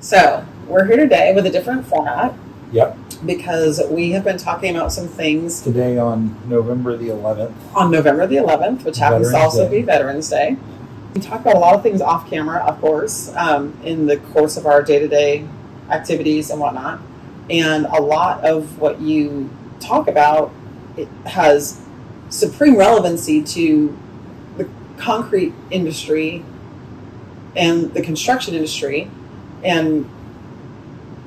So we're here today with a different format Yep. because we have been talking about some things Today on November the 11th. on November the 11th, which happens to also Day. be Veterans Day. We talk about a lot of things off camera, of course, um, in the course of our day to day activities and whatnot. And a lot of what you talk about it has supreme relevancy to the concrete industry and the construction industry, and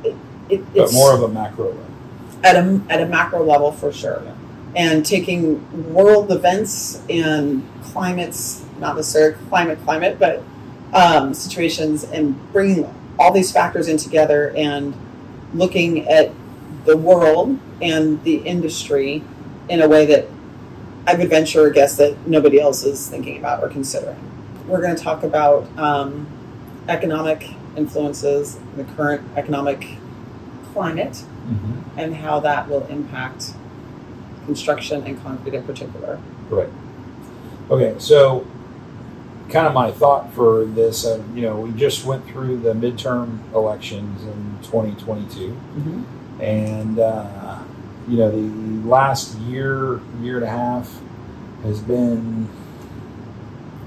it, it, But it's more of a macro level. at a at a macro level for sure, and taking world events and climates, not necessarily climate climate, but um, situations, and bringing all these factors in together and looking at the world and the industry in a way that I would venture a guess that nobody else is thinking about or considering. We're going to talk about um, economic influences, the current economic climate, Mm-hmm. and how that will impact construction and concrete in particular. Right. Okay, so kind of my thought for this, uh, you know, we just went through the midterm elections in 2022. Mm-hmm. and uh, you know the last year year and a half has been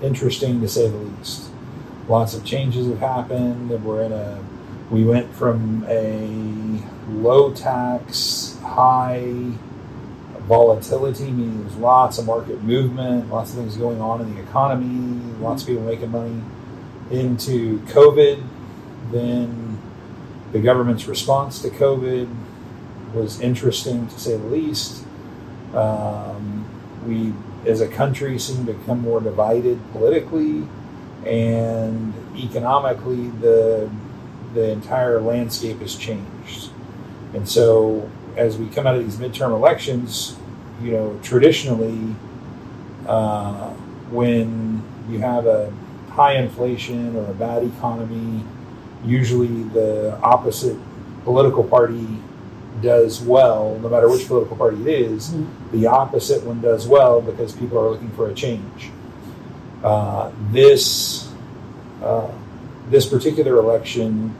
interesting to say the least lots of changes have happened we're in a we went from a low tax high volatility meaning there's lots of market movement lots of things going on in the economy lots of people making money into covid then the government's response to COVID was interesting to say the least. Um, we, as a country, seem to become more divided politically and economically. The the entire landscape has changed, and so as we come out of these midterm elections, you know, traditionally, uh, when you have a high inflation or a bad economy, usually the opposite political party does well, no matter which political party it is, Mhm. the opposite one does well because people are looking for a change. Uh, this uh, this particular election,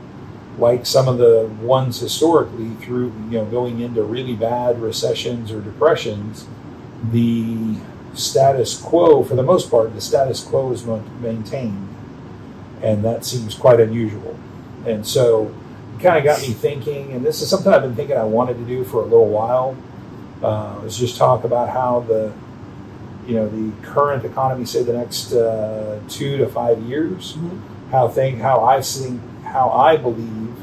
like some of the ones historically, through you know going into really bad recessions or depressions, the status quo, for the most part, the status quo is maintained, and that seems quite unusual. And so it kind of got me thinking, and this is something I've been thinking I wanted to do for a little while. Uh, is just talk about how the, you know, the current economy, say the next uh, two to five years, how thing, how I think, how I believe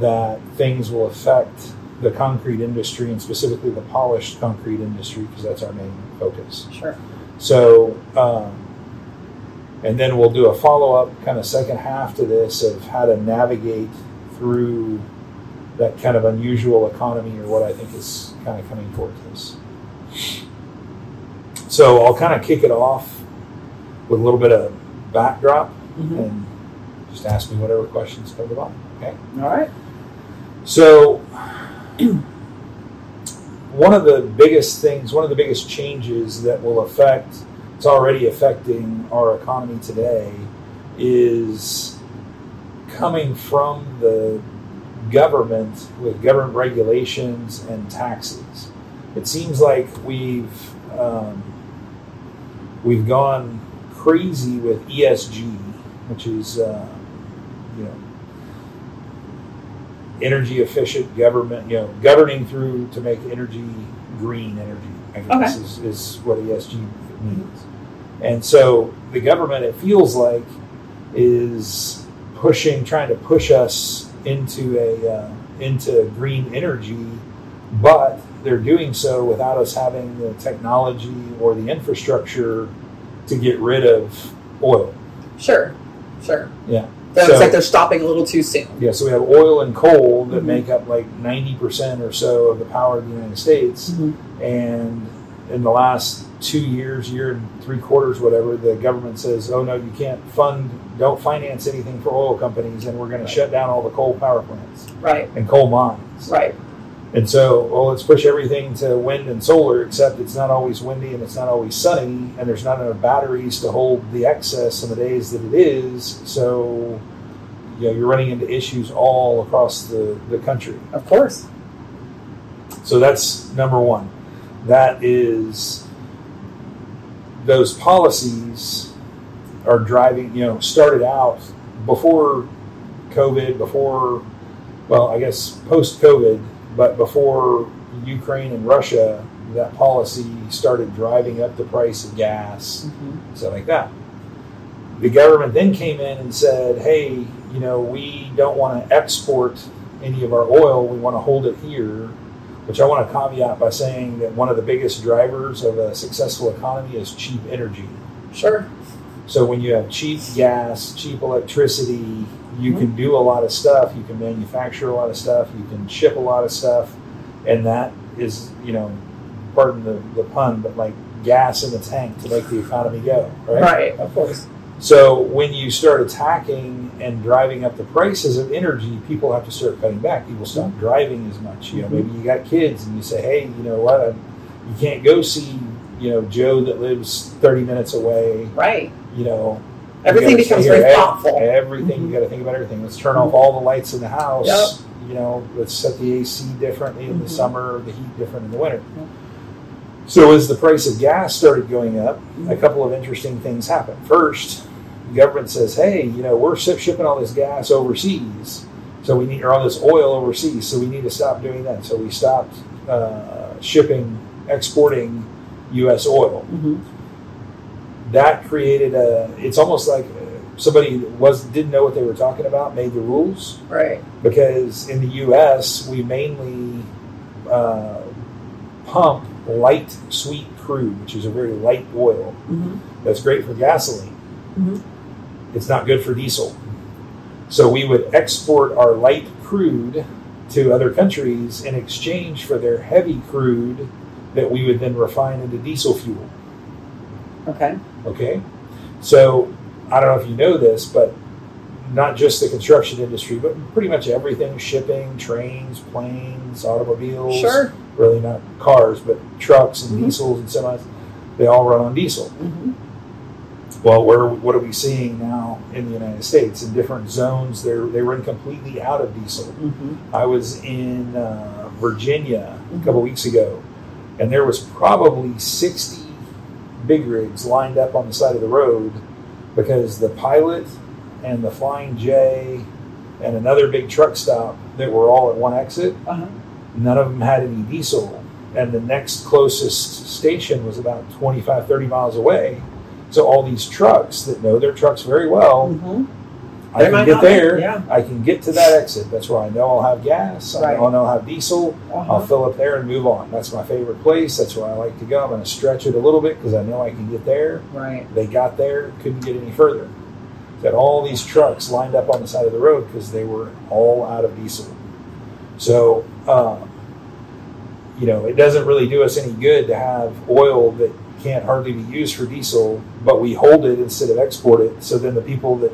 that things will affect the concrete industry and specifically the polished concrete industry because that's our main focus. Sure. So, um, and then we'll do a follow up kind of second half to this of how to navigate through that kind of unusual economy or what I think is kind of coming towards us. So I'll kind of kick it off with a little bit of backdrop Mhm. and just ask me whatever questions come to mind. Okay. All right. So, one of the biggest things, one of the biggest changes that will affect, it's already affecting our economy today, is coming from the government with government regulations and taxes. It seems like we've um, we've gone crazy with ESG, which is uh, you know energy efficient government, you know, governing through to make energy green energy. I guess Okay. is, is what ESG means. And so the government, it feels like, is pushing, trying to push us into a uh, into green energy, but they're doing so without us having the technology or the infrastructure to get rid of oil. Sure. Sure. Yeah. So it's like they're stopping a little too soon. Yeah, so we have oil and coal that Mhm. make up like 90% or so of the power of the United States. And in the last two years, year and three quarters, whatever, the government says, oh no, you can't fund, don't finance anything for oil companies, and we're going Right. to shut down all the coal power plants Right. and coal mines. Right. And so, well, let's push everything to wind and solar, except it's not always windy and it's not always sunny, and there's not enough batteries to hold the excess in the days that it is. So, you know you're running into issues all across the, the country. Of course. So that's number one. That is those policies are driving. You know, started out before COVID, before well, I guess post COVID, but before Ukraine and Russia, that policy started driving up the price of gas, Mm-hmm. stuff like that. The government then came in and said, hey, you know, we don't want to export any of our oil, we want to hold it here. Which I want to caveat by saying that one of the biggest drivers of a successful economy is cheap energy. Sure. So when you have cheap gas, cheap electricity, you can mm-hmm. do a lot of stuff. You can manufacture a lot of stuff. You can ship a lot of stuff, and that is, you know, pardon the, the pun, but like gas in the tank to make the economy go, right? Right. Of course. So when you start attacking and driving up the prices of energy, people have to start cutting back. People stop mm-hmm. driving as much. You know, maybe mm-hmm. you got kids and you say, hey, you know what? I, you can't go see, you know, Joe that lives 30 minutes away. Right. You know, you Everything becomes very thoughtful. Everything Mhm. you got to think about everything. Let's turn off all the lights in the house. Yep. You know, let's set the AC differently in the Mhm. summer, the heat different in the winter. Yep. So as the price of gas started going up, a Mhm. couple of interesting things happened. First, the government says, "Hey, you know, we're shipping all this gas overseas, so we need or all this oil overseas, so we need to stop doing that." So we stopped uh, shipping, exporting U.S. oil hmm that created a it's almost like somebody was didn't know what they were talking about made the rules. Right. because in the US we mainly uh, pump light sweet crude which is a very light oil hmm that's great for gasoline. Mhm. it's not good for diesel. So we would export our light crude to other countries in exchange for their heavy crude that we would then refine into diesel fuel Okay. Okay, so I don't know if you know this, but not just the construction industry, but pretty much everything shipping, trains, planes, automobiles. Sure. Really not cars, but trucks and Mhm. diesels and semis. They all run on diesel. hmm Well, where what are we seeing now in the United States? In different zones, they they run completely out of diesel. hmm I was in uh, Virginia a couple weeks ago, and there was probably 60 big rigs lined up on the side of the road because the pilot and the Flying J and another big truck stop that were all at one exit, Uh-huh. none of them had any diesel. And the next closest station was about 25, 30 miles away. So all these trucks that know their trucks very well hmm I They can get not be, there. yeah. I can get to that exit. That's where I know I'll have gas. I Right. know I'll have diesel. Uh-huh. I'll fill up there and move on. That's my favorite place. That's where I like to go. I'm going to stretch it a little bit because I know I can get there. Right. They got there, couldn't get any further. Got all these trucks lined up on the side of the road because they were all out of diesel. So, um, you know, it doesn't really do us any good to have oil that can't hardly be used for diesel, but we hold it instead of export it. So then the people that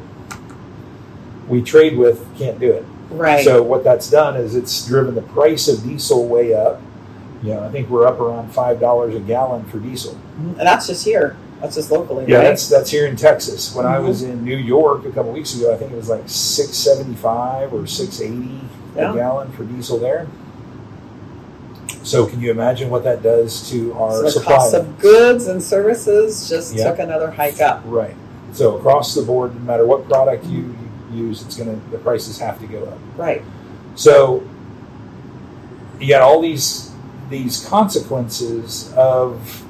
we trade with can't do it. Right. So what that's done is it's driven the price of diesel way up. You know, I think we're up around five dollars a gallon for diesel. Mhm. and that's just here. That's just locally. Yeah, right? that's that's here in Texas. When I Mhm. was in New York a couple weeks ago, I think it was like six seventy five or six eighty Yeah. a gallon for diesel there. So can you imagine what that does to our So the supply? cost of goods and services just Yeah. took another hike up. right. So across the board, no matter what product you use, it's gonna the prices have to go up. Right. So you got all these these consequences of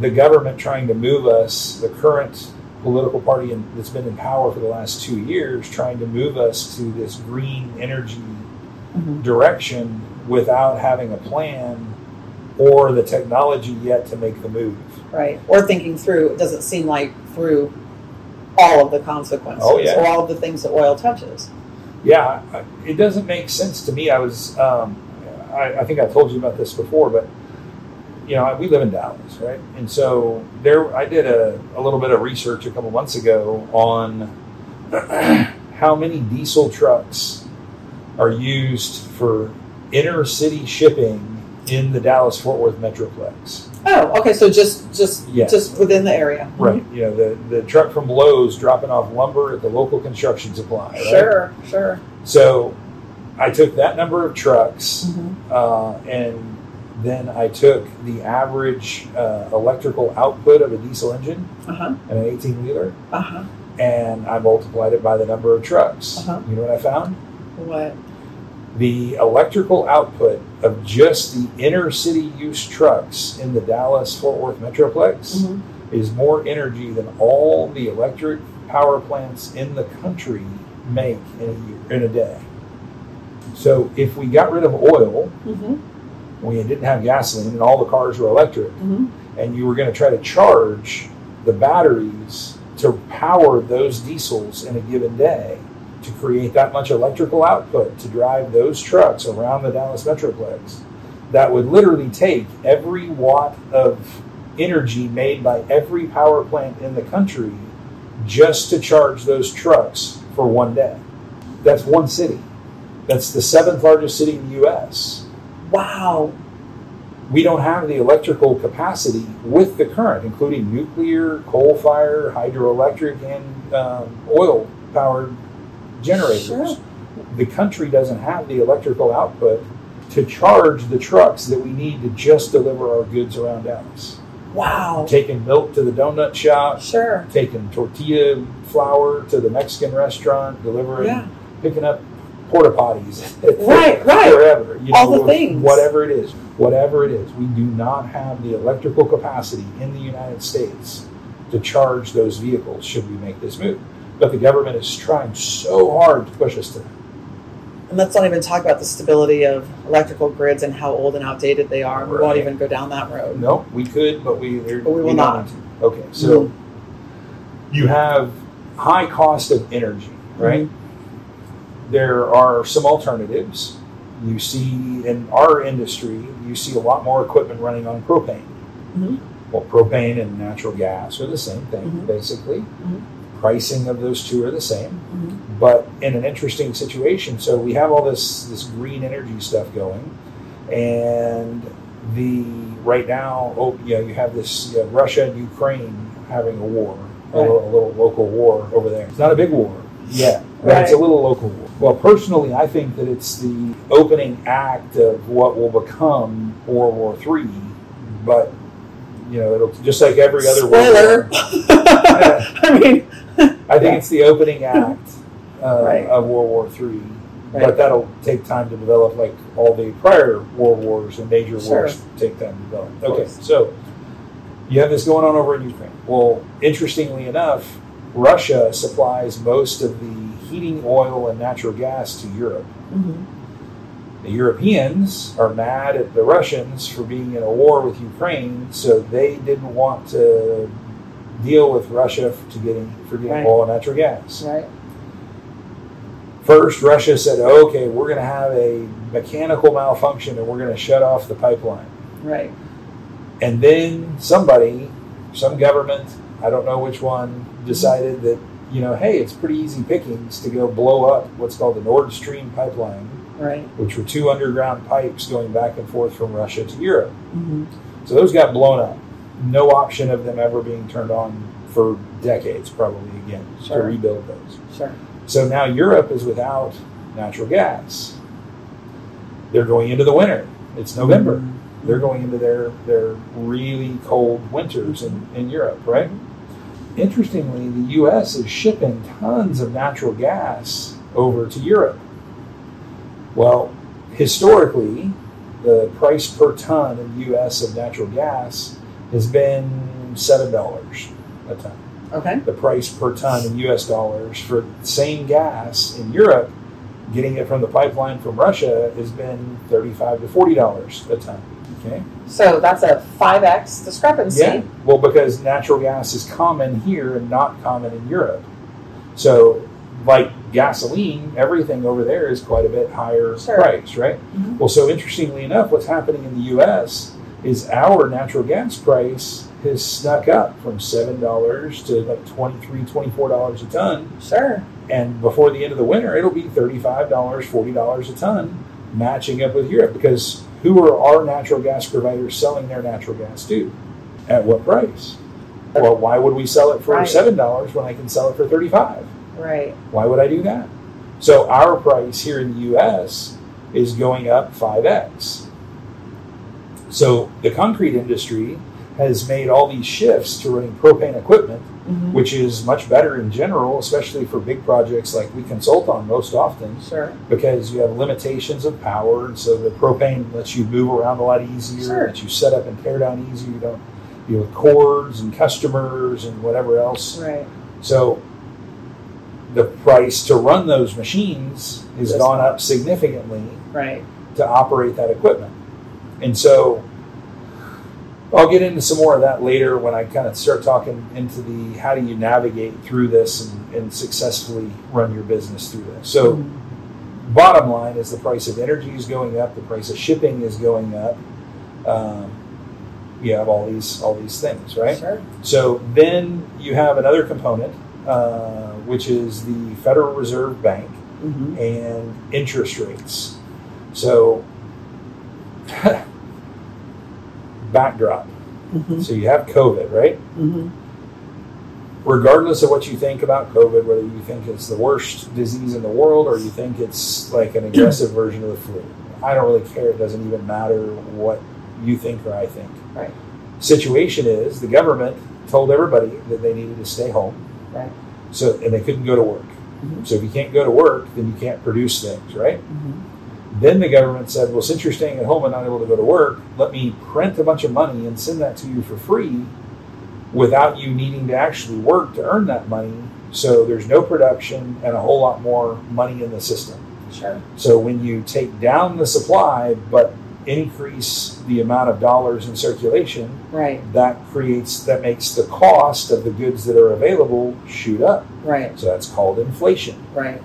the government trying to move us, the current political party in, that's been in power for the last two years, trying to move us to this green energy Mhm. direction without having a plan or the technology yet to make the move. Right. Or thinking through, it doesn't seem like through all of the consequences Oh, yeah. or all of the things that oil touches. Yeah, it doesn't make sense to me. I was, um, I, I think I told you about this before, but you know, we live in Dallas, right? And so there, I did a, a little bit of research a couple months ago on how many diesel trucks are used for inner city shipping in the Dallas Fort Worth Metroplex. Oh, okay. So just just Yeah. just within the area. Right. You know, the, the truck from Lowe's dropping off lumber at the local construction supply. Right? Sure. Sure. So I took that number of trucks Mhm. uh, and then I took the average uh, electrical output of a diesel engine Uh huh. and an 18 wheeler Uh huh. and I multiplied it by the number of trucks. Uh-huh. You know what I found? What? The electrical output of just the inner city use trucks in the Dallas Fort Worth Metroplex Mhm. is more energy than all the electric power plants in the country make in a year, in a day. So if we got rid of oil, Mhm. we didn't have gasoline, and all the cars were electric, Mhm. and you were going to try to charge the batteries to power those diesels in a given day to create that much electrical output to drive those trucks around the Dallas Metroplex, that would literally take every watt of energy made by every power plant in the country just to charge those trucks for one day. That's one city. That's the seventh largest city in the U.S Wow. we don't have the electrical capacity with the current, including nuclear, coal fire, hydroelectric, and um, oil powered generators. Sure. The country doesn't have the electrical output to charge the trucks that we need to just deliver our goods around Dallas. Wow. Taking milk to the donut shop, Sure. taking tortilla flour to the Mexican restaurant, delivering, Yeah. picking up porta potties, Right, right. wherever, you All know, the things. whatever it is, whatever it is, we do not have the electrical capacity in the United States to charge those vehicles. Should we make this move? But the government is trying so hard to push us to that. And let's not even talk about the stability of electrical grids and how old and outdated they are. We won't even go down that road. No, we could, but we But we will don't not. Okay, so you have high cost of energy, right? There are some alternatives. You see in our industry, you see a lot more equipment running on propane. Mhm. Well, propane and natural gas are the same thing, Mhm. basically. Pricing of those two are the same, Mhm. but in an interesting situation. So we have all this this green energy stuff going, and the right now, oh, you know, you have this you know, Russia and Ukraine having a war, a, Right. little, a little local war over there. It's not a big war yet, but it's a little local war. Well, personally, I think that it's the opening act of what will become World War Three, but you know, it'll just like every other Spoiler. World War. I mean, I think it's the opening act uh, Right. of World War Three, Right. but that'll take time to develop, like all the prior world wars and major Sure. wars take time to develop. Okay, so you have this going on over in Ukraine. Well, interestingly enough, Russia supplies most of the heating oil and natural gas to Europe. mhm. The Europeans are mad at the Russians for being in a war with Ukraine, so they didn't want to deal with Russia to getting for getting Right. oil and natural gas. right. First, Russia said, "Okay, we're going to have a mechanical malfunction and we're going to shut off the pipeline." Right. And then somebody, some government, I don't know which one, decided that you know, hey, it's pretty easy pickings to go blow up what's called the Nord Stream pipeline, Right. which were two underground pipes going back and forth from Russia to Europe. hmm So those got blown up. No option of them ever being turned on for decades, probably again, to rebuild those. Sure. So now Europe is without natural gas. They're going into the winter. It's November. Mm-hmm. They're going into their, their really cold winters in, in Europe, right? Interestingly, the U.S. is shipping tons of natural gas over to Europe. Well, historically, the price per ton in the U.S. of natural gas has been $7 a ton Okay. the price per ton in US dollars for same gas in Europe, getting it from the pipeline from Russia has been 35 to 40 dollars a ton. Okay. So that's a five x discrepancy. Yeah. Well, because natural gas is common here and not common in Europe. So, like gasoline, everything over there is quite a bit higher Sure. price, right? Mhm. Well, so interestingly enough, what's happening in the U.S. is our natural gas price has snuck up from seven dollars to like 23 24 dollars a ton Sure. and before the end of the winter it'll be $35 $40 a ton matching up with europe because who are our natural gas providers selling their natural gas to? At what price? Well, why would we sell it for Right. seven dollars when I can sell it for thirty-five? Right. Why would I do that? So our price here in the U.S. is going up five x. So the concrete industry has made all these shifts to running propane equipment, Mhm. which is much better in general, especially for big projects like we consult on most often Sure. because you have limitations of power, and so the propane lets you move around a lot easier, Sure. lets you set up and tear down easier. You don't deal with cords and customers and whatever else. Right. So the price to run those machines has Yes. gone up significantly Right. to operate that equipment. And so I'll get into some more of that later when I kind of start talking into the how do you navigate through this and, and successfully run your business through this. So Mhm. bottom line is the price of energy is going up, the price of shipping is going up. Um, you have all these all these things, right? Sure. So then you have another component, uh, which is the Federal Reserve Bank hmm and interest rates. So backdrop. hmm So you have COVID, right? hmm regardless of what you think about COVID, whether you think it's the worst disease in the world or you think it's like an aggressive version of the flu, I don't really care. It doesn't even matter what you think or I think. Right. Situation is the government told everybody that they needed to stay home. Right. So and they couldn't go to work. Mhm. So if you can't go to work, then you can't produce things, right? hmm Then the government said, well, since you're staying at home and not able to go to work, let me print a bunch of money and send that to you for free without you needing to actually work to earn that money. So there's no production and a whole lot more money in the system. Sure. So when you take down the supply but increase the amount of dollars in circulation, Right. that creates that makes the cost of the goods that are available shoot up. Right. So that's called inflation. Right.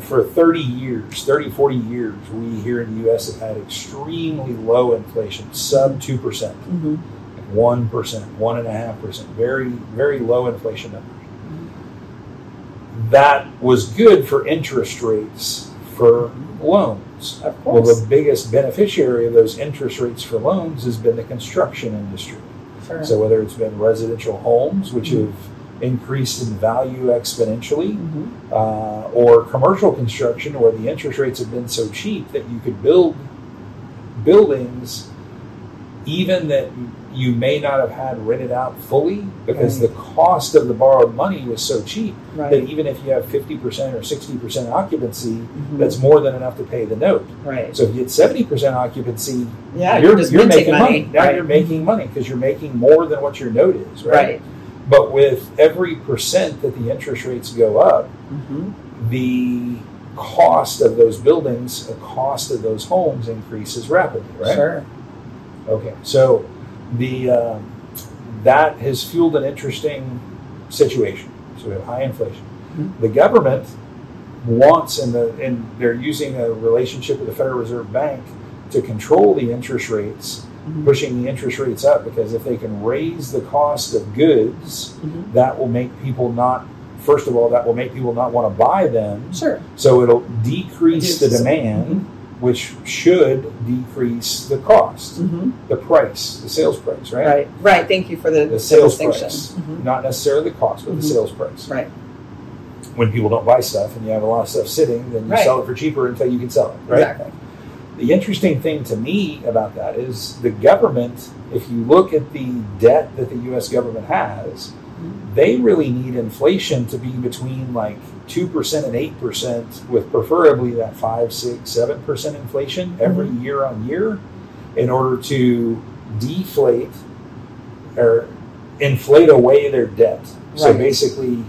For 30 years, 30, 40 years, we here in the U.S. have had extremely low inflation, sub 2%, hmm 1%, 1.5%, very, very low inflation numbers. That was good for interest rates for loans. Of Well, the biggest beneficiary of those interest rates for loans has been the construction industry. sure. So, whether it's been residential homes, which Mhm. have increased in value exponentially, hmm uh, or commercial construction where the interest rates have been so cheap that you could build buildings even that you may not have had rented out fully because Right. the cost of the borrowed money was so cheap that even if you have 50% or 60% occupancy Mhm. that's more than enough to pay the note right. so if you get 70% occupancy Yeah. you're, You're, you're making money. money, now Right. you're making money because you're making more than what your note is right? But with every percent that the interest rates go up hmm the cost of those buildings, the cost of those homes increases rapidly, right? Sure. Okay, so the um, that has fueled an interesting situation. So we have high inflation. Mhm. The government wants, and the and they're using a relationship with the Federal Reserve Bank to control the interest rates, Mhm. pushing the interest rates up because if they can raise the cost of goods, Mhm. that will make people not. First of all, that will make people not want to buy them. Sure. So it'll decrease the demand, which should decrease the cost, hmm the price, the sales price, right? Right. Right. Thank you for the, The sales distinction. price, Mhm. not necessarily the cost, but the sales price. Right. When people don't buy stuff and you have a lot of stuff sitting, then you Right. sell it for cheaper until you can sell it, right? Exactly. The interesting thing to me about that is the government, if you look at the debt that the US government has, they really need inflation to be between like 2% and 8%, with preferably that 5, 6, 7% inflation every mm-hmm. year on year in order to deflate or inflate away their debt. So basically,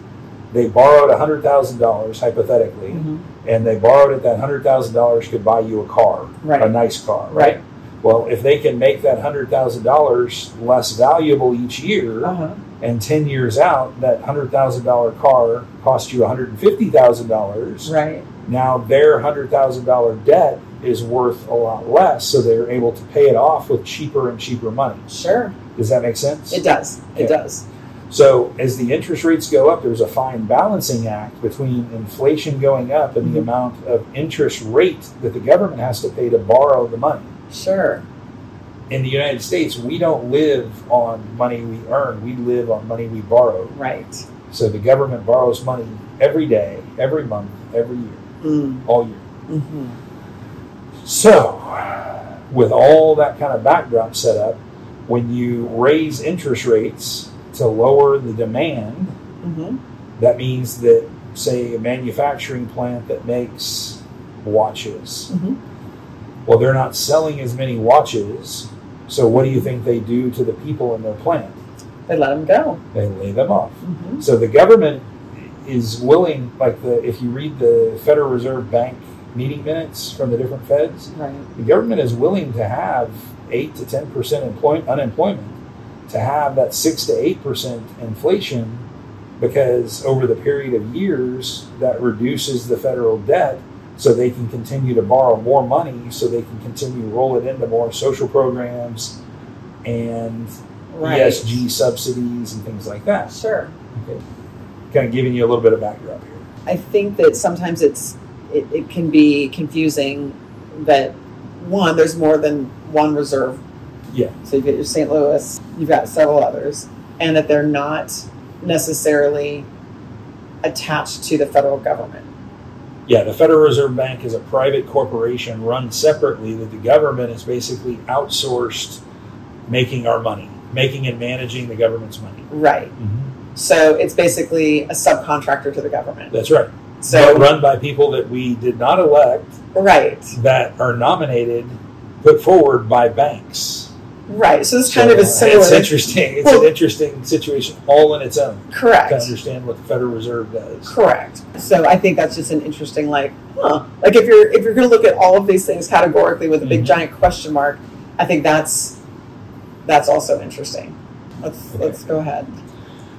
they borrowed $100,000 hypothetically Mhm. and they borrowed it that hundred thousand dollars could buy you a car, a nice car, Right. Well, if they can make that hundred thousand dollars less valuable each year, Uh huh. and ten years out, that hundred thousand dollar car cost you one hundred and fifty thousand dollars. Right. Now their hundred thousand dollar debt is worth a lot less, so they're able to pay it off with cheaper and cheaper money. Sure. Does that make sense? It does. It does. So as the interest rates go up, there's a fine balancing act between inflation going up and the Mhm. amount of interest rate that the government has to pay to borrow the money. Sure. In the United States, we don't live on money we earn, we live on money we borrow. Right. So the government borrows money every day, every month, every year, Mm. all year. hmm So, with all that kind of backdrop set up, when you raise interest rates to lower the demand, hmm that means that, say, a manufacturing plant that makes watches, hmm well, they're not selling as many watches. So, what do you think they do to the people in their plant? They let them go. They lay them off. hmm So the government is willing, like the if you read the Federal Reserve Bank meeting minutes from the different feds, Right. the government is willing to have eight to ten percent employ- unemployment, to have that six to eight percent inflation, because over the period of years that reduces the federal debt, so they can continue to borrow more money, so they can continue to roll it into more social programs and Right. ESG subsidies and things like that. Sure. Okay. Kind of giving you a little bit of background here. I think that sometimes it's it, it can be confusing that one there's more than one reserve. Yeah. So you've got your St. Louis, you've got several others, and that they're not necessarily attached to the federal government. Yeah, the Federal Reserve Bank is a private corporation run separately that the government is basically outsourced making our money, making and managing the government's money. Right. Mm-hmm. So it's basically a subcontractor to the government. That's right. So but run by people that we did not elect right. that are nominated, put forward by banks. Right. So it's kind of a similar It's interesting. It's Well- an interesting situation all in its own to correct. understand what the Federal Reserve does. Correct. So I think that's just an interesting, like, huh? Like if you're if you're going to look at all of these things categorically with a big Mhm. giant question mark, I think that's that's also interesting. Let's Okay. let's go ahead.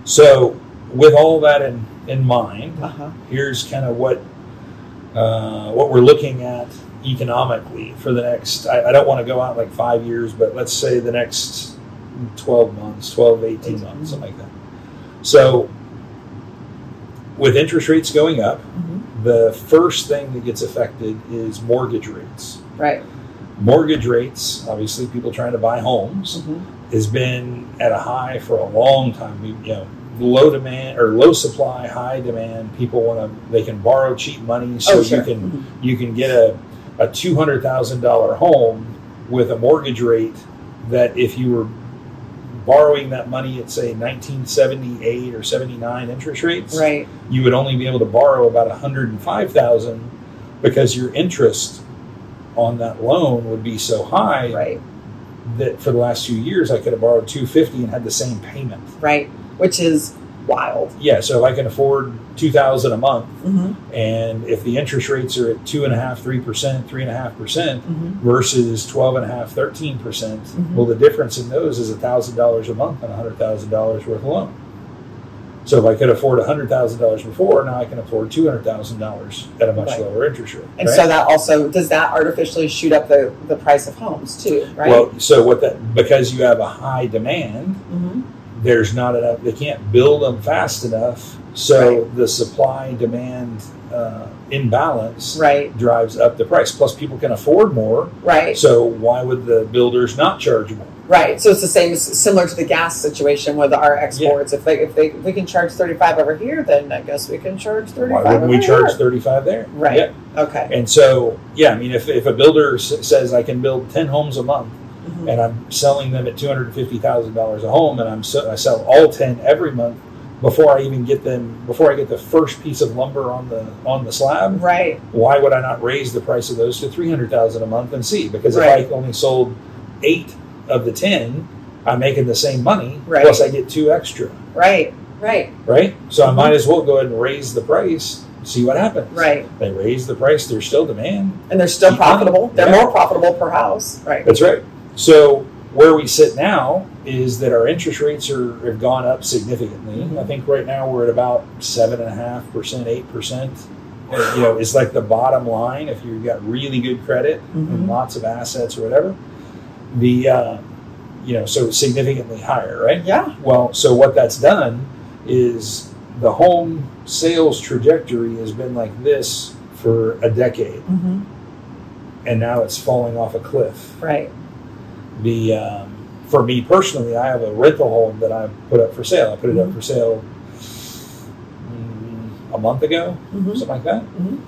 So, with all that in, in mind, Uh huh. here's kind of what uh, what we're looking at economically for the next I, I don't want to go out like five years but let's say the next 12 months 12 18 months something like that so with interest rates going up hmm the first thing that gets affected is mortgage rates Right. mortgage rates obviously people trying to buy homes hmm has been at a high for a long time. We, you know, low demand or low supply, high demand. People want to they can borrow cheap money, so oh sure. you can Mhm. you can get a a two hundred thousand dollar home with a mortgage rate that if you were borrowing that money at say 1978 or 79 interest rates Right. you would only be able to borrow about 105000 because your interest on that loan would be so high Right. that for the last few years I could have borrowed 250 and had the same payment. Right. Which is wild. Yeah, so if I can afford 2000 a month hmm and if the interest rates are at two and a half, three percent, three and a half percent hmm versus 12 and 13 percent, Mhm. well the difference in those is thousand dollars a month on hundred thousand dollars worth of loan. So if I could afford hundred thousand dollars before, now I can afford two hundred thousand dollars at a much Right. lower interest rate. And right? so that also does that artificially shoot up the the price of homes too, right? Well, so what that because you have a high demand, hmm there's not enough. They can't build them fast enough, so the supply demand uh, imbalance Right. drives up the price. Plus, people can afford more, Right. so why would the builders not charge more? Right. So it's the same, as similar to the gas situation with our exports. Yeah. If they if they if we can charge thirty five over here, then I guess we can charge thirty Why five. wouldn't we charge thirty five there? Right. Yeah. Okay. And so, yeah, I mean, if, if a builder says I can build ten homes a month Mhm. and I'm selling them at two hundred fifty thousand dollars a home, and I'm so, I sell all ten every month before I even get them before I get the first piece of lumber on the on the slab. Right. why would I not raise the price of those to three hundred thousand a month and see? Because Right. if I only sold eight of the ten, I'm making the same money. Right. Plus, I get two extra. Right. Right. Right. So I Mhm. might as well go ahead and raise the price. See what happens. Right. They raise the price. There's still demand. And they're still Keep money. profitable. They're Yeah. more profitable per house. Right. That's right. So where we sit now is that our interest rates are have gone up significantly. Mhm. I think right now we're at about seven and a half percent, eight percent. You know, it's like the bottom line if you've got really good credit and Mhm. lots of assets or whatever. The uh, you know, so significantly higher, right? Yeah. Well, so what that's done is the home sales trajectory has been like this for a decade. Mm-hmm. and now it's falling off a cliff. Right. The um, for me personally, I have a rental home that I put up for sale. I put it up Mhm. for sale mm, a month ago, Mhm. something like that. Mhm.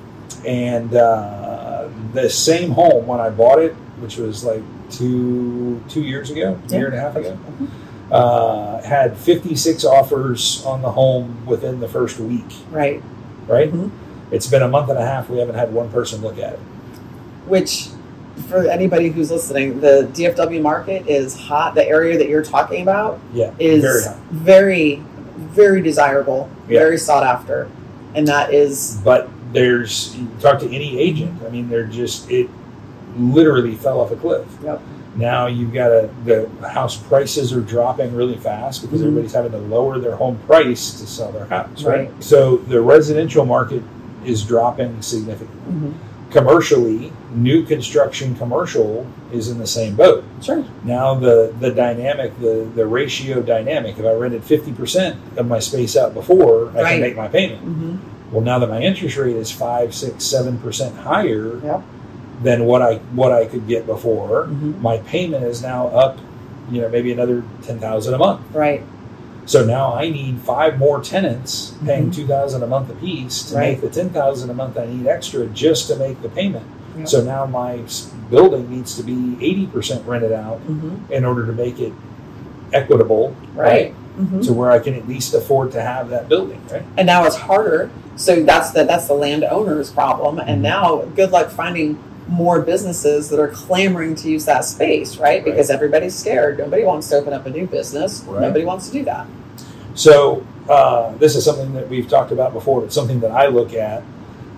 And uh, the same home when I bought it, which was like two two years ago, a Yeah. year and a half ago, Mhm. uh, had 56 offers on the home within the first week. Right. Right? Mhm. It's been a month and a half. We haven't had one person look at it. Which, for anybody who's listening, the DFW market is hot. The area that you're talking about Yeah, is very very, very desirable, Yeah. very sought after, and that is But there's talk to any agent. I mean, they're just it literally fell off a cliff. Yep. Now you've got a the house prices are dropping really fast because Mhm. everybody's having to lower their home price to sell their house, right? Right. So the residential market is dropping significantly. Commercially, new construction commercial is in the same boat. sure. Now the the dynamic, the the ratio dynamic. If I rented fifty percent of my space out before, I Right. can make my payment. hmm Well, now that my interest rate is five, six, seven percent higher Yep. than what I what I could get before, Mhm. my payment is now up. You know, maybe another ten thousand a month. Right. So now I need five more tenants paying Mhm. two thousand a month apiece to Right. make the ten thousand a month I need extra just to make the payment. Yep. So now my building needs to be eighty percent rented out hmm in order to make it equitable, Right. hmm To where I can at least afford to have that building, right? and now it's harder. So that's the that's the landowner's problem. Mm-hmm. And now, good luck finding more businesses that are clamoring to use that space, right? Right. Because everybody's scared. Nobody wants to open up a new business. Right. Nobody wants to do that. So uh, this is something that we've talked about before. It's something that I look at,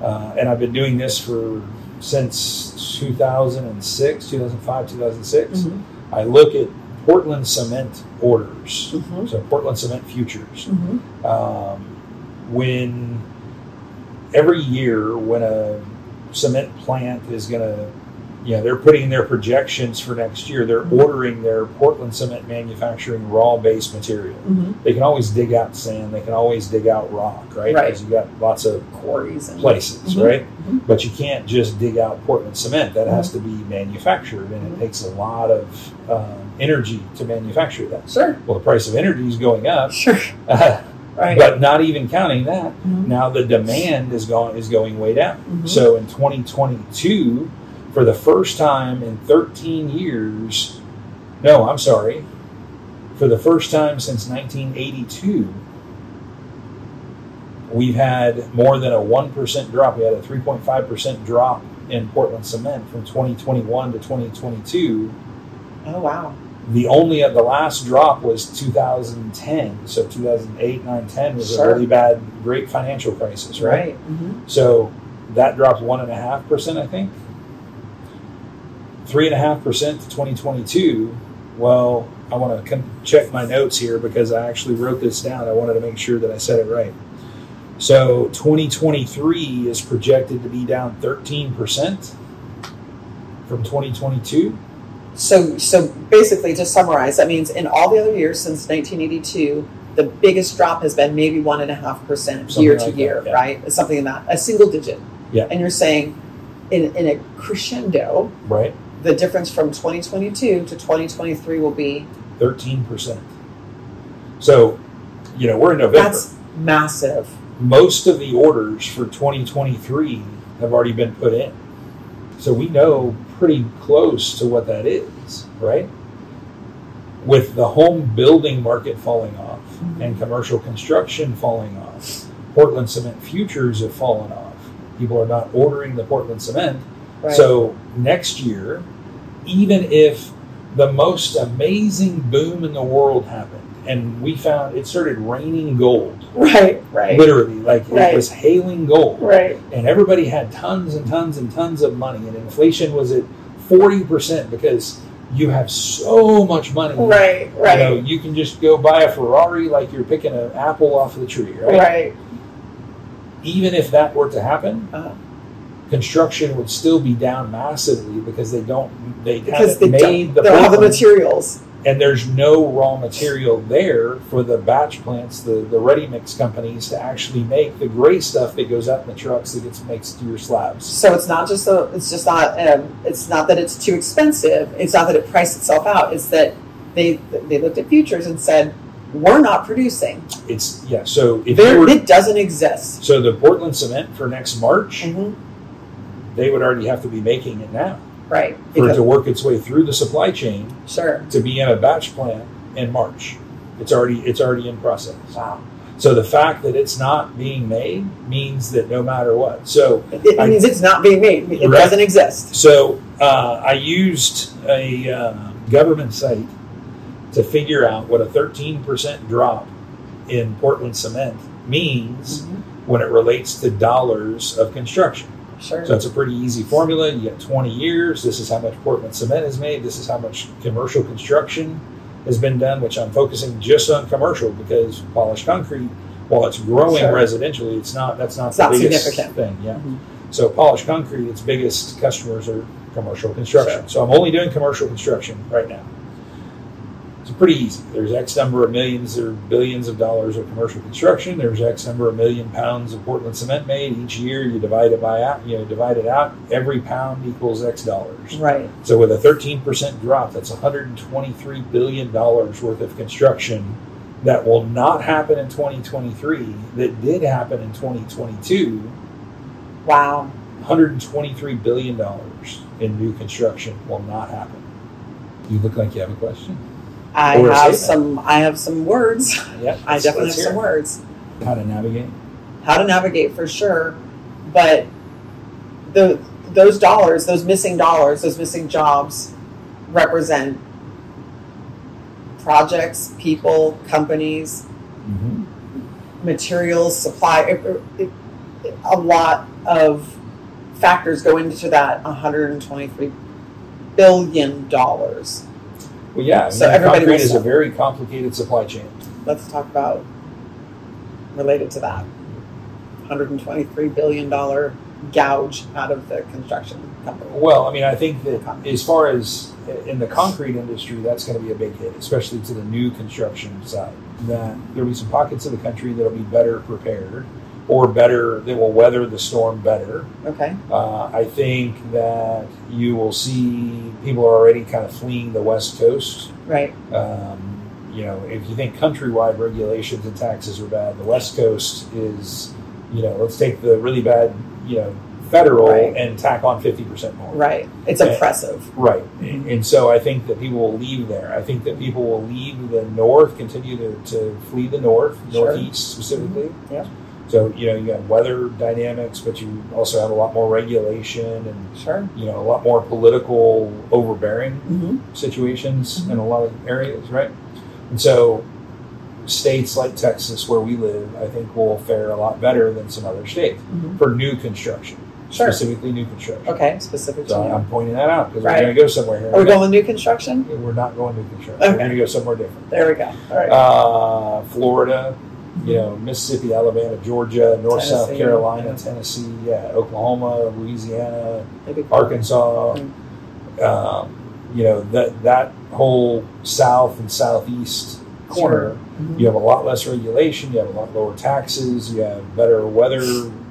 uh, and I've been doing this for since 2006, 2005, 2006. Mhm. I look at Portland cement orders, Mhm. so Portland cement futures. Mhm. Um, when every year when a cement plant is going to you know they're putting their projections for next year they're Mhm. ordering their portland cement manufacturing raw base material Mhm. they can always dig out sand they can always dig out rock right Right. because you got lots of Quarries and places Mhm. right Mhm. but you can't just dig out portland cement that has Mm-hmm. to be manufactured and it takes a lot of um, energy to manufacture that Sure. well the price of energy is going up Sure. Right. but not even counting that Mhm. now the demand is going is going way down. Mhm. So in 2022, for the first time in 13 years, no, I'm sorry, for the first time since 1982, we've had more than a one percent drop. We had a 3.5 percent drop in Portland cement from 2021 to 2022. oh wow. The only the last drop was 2010. So 2008, 9, 10 was Sure. a really bad, great financial crisis, right? Right. Mhm. So that dropped one and a half percent, I think. Three and a half percent to 2022. Well, I want to con- check my notes here because I actually wrote this down. I wanted to make sure that I said it right. So 2023 is projected to be down 13 percent from 2022. So, so basically, to summarize, that means in all the other years since 1982, the biggest drop has been maybe one and a half percent year to year, yeah. right? Something in that, a single digit. Yeah. And you're saying, in in a crescendo, Right, the difference from 2022 to 2023 will be 13 percent. So, you know, we're in November. that's massive. most of the orders for 2023 have already been put in. So we know pretty close to what that is, right? With the home building market falling off Mhm. and commercial construction falling off, Portland cement futures have fallen off. People are not ordering the Portland cement. Right. So next year, even if the most amazing boom in the world happened and we found it started raining gold. Right, right, literally like Right. it was hailing gold. Right, and everybody had tons and tons and tons of money and inflation was at 40% because you have so much money. Right, you know right, you can just go buy a ferrari like you're picking an apple off the tree right, right. even if that were to happen Uh-huh. construction would still be down massively because they don't they Because haven't they made don't, the they don't have the materials. And there's no raw material there for the batch plants, the, the ready mix companies to actually make the gray stuff that goes out in the trucks that gets mixed to your slabs. So it's not just a, it's just not um, it's not that it's too expensive. It's not that it priced itself out. It's that they they looked at futures and said we're not producing. It's yeah. So if There, were, it doesn't exist. so the Portland cement for next March, hmm they would already have to be making it now Right. for it to work its way through the supply chain sure. to be in a batch plant in March. It's already it's already in process. Wow. So the fact that it's not being made means that no matter what. So It, I- means it's not being made. It Right. doesn't exist. So uh, I used a uh, government site to figure out what a 13% drop in Portland cement means when it relates to dollars of construction. Sure. So it's a pretty easy formula. You get 20 years. This is how much Portland cement is made. This is how much commercial construction has been done, which I'm focusing just on commercial because polished concrete, while it's growing Sure. residentially, it's not. That's not It's the not biggest significant. thing. Yeah. Mhm. So polished concrete, its biggest customers are commercial construction. Sure. So I'm only doing commercial construction right now. It's pretty easy. There's X number of millions or billions of dollars of commercial construction. There's X number of million pounds of Portland cement made each year. You divide it by out. You know, divide it out. Every pound equals X dollars. Right. So with a 13% drop, that's 123 billion dollars worth of construction that will not happen in 2023. That did happen in 2022. Wow. 123 billion dollars in new construction will not happen. You look like you have a question. I Or have some. I have some words. Yeah, I definitely have hear some words. How to navigate? How to navigate for sure, but the those dollars, those missing dollars, those missing jobs, represent projects, people, companies, Mm-hmm. materials, supply. It, it, it- a lot of factors go into that 123 billion dollars. Well, yeah. So everybody concrete is a very complicated supply chain. Let's talk about related to that 123 billion dollar gouge out of the construction company. Well, I mean, I think that as far as uh, in the concrete industry, that's going to be a big hit, especially to the new construction side. That there'll be some pockets of the country that'll be better prepared, or better they will weather the storm better. Okay. Uh, I think that you will see people are already kind of fleeing the West Coast. Right. Um, you know, if you think countrywide regulations and taxes are bad, the West Coast is, you know, let's take the really bad, you know, federal Right. and tack on 50% more. Right. It's Okay. oppressive. Right. And so I think that people will leave there. I think that people will leave the north, continue to, to flee the north, Sure. northeast specifically. Yeah. So, you know, you have weather dynamics, but you also have a lot more regulation and, Sure. you know, a lot more political overbearing Mm-hmm. situations Mhm. in a lot of areas, right? And so states like Texas, where we live, I think will fare a lot better than some other states Mm-hmm. for new construction, Sure. specifically new construction. Okay. specifically. So. I'm pointing that out because Right. we're going to go somewhere here. Are we going new construction? We're not going to construction. Okay. We're going to go somewhere different. There we go. All right. Uh, Florida, you know, Mississippi, Alabama, Georgia, North South Carolina, yeah. Tennessee, yeah, Oklahoma, Louisiana, Arkansas. Um, you know that that whole south and southeast corner. Mhm. You have a lot less regulation. You have a lot lower taxes. You have better weather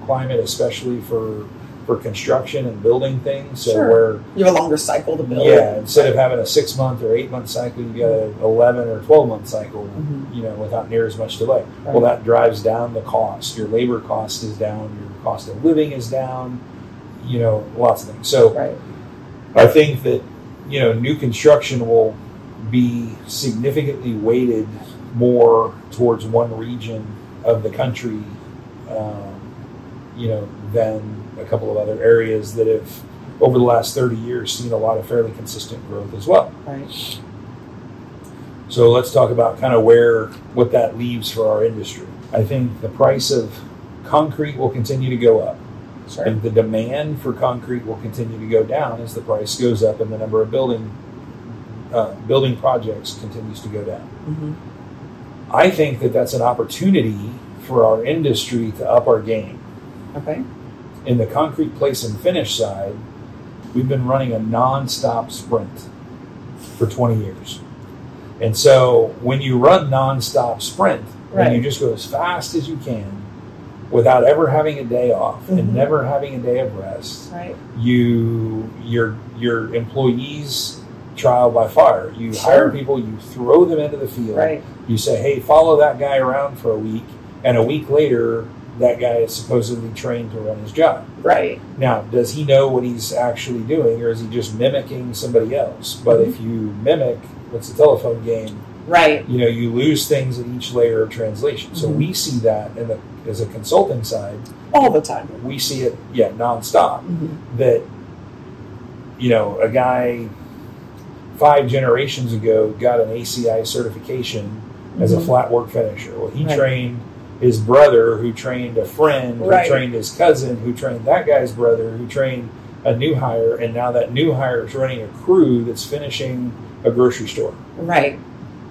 climate, especially for for construction and building things. So Sure. where You have a longer cycle to build. yeah, instead of having a six month or eight month cycle, you get an eleven or twelve month cycle. Mhm. You know, without near as much delay. Right. Well, that drives down the cost. Your labor cost is down. Your cost of living is down. You know, lots of things. So Right. I think that you know new construction will be significantly weighted more towards one region of the country, um, you know, than a couple of other areas that have over the last 30 years seen a lot of fairly consistent growth as well. Right. So let's talk about kind of where what that leaves for our industry. I think the price of concrete will continue to go up. Sure. And the demand for concrete will continue to go down as the price goes up and the number of building uh, building projects continues to go down. hmm I think that that's an opportunity for our industry to up our game. Okay. In the concrete place and finish side, we've been running a non-stop sprint for 20 years. And so when you run nonstop sprint, when you just go as fast as you can without ever having a day off Mhm. and never having a day of rest, Right. you your your employees trial by fire. You Sure. hire people, you throw them into the field. Right. You say, "Hey, follow that guy around for a week," and a week later, that guy is supposedly trained to run his job. Right. Now, does he know what he's actually doing, or is he just mimicking somebody else? But Mm-hmm. if you mimic, what's the telephone game? Right. You know, you lose things at each layer of translation. So Mhm. we see that in the as a consulting side, All the time. we see it, yeah, nonstop. Mhm. That you know, a guy five generations ago got an ACI certification as a Mhm. flat work finisher. Well, he Right. trained his brother, who trained a friend, who Right. trained his cousin, who trained that guy's brother, who trained a new hire, and now that new hire is running a crew that's finishing a grocery store. Right.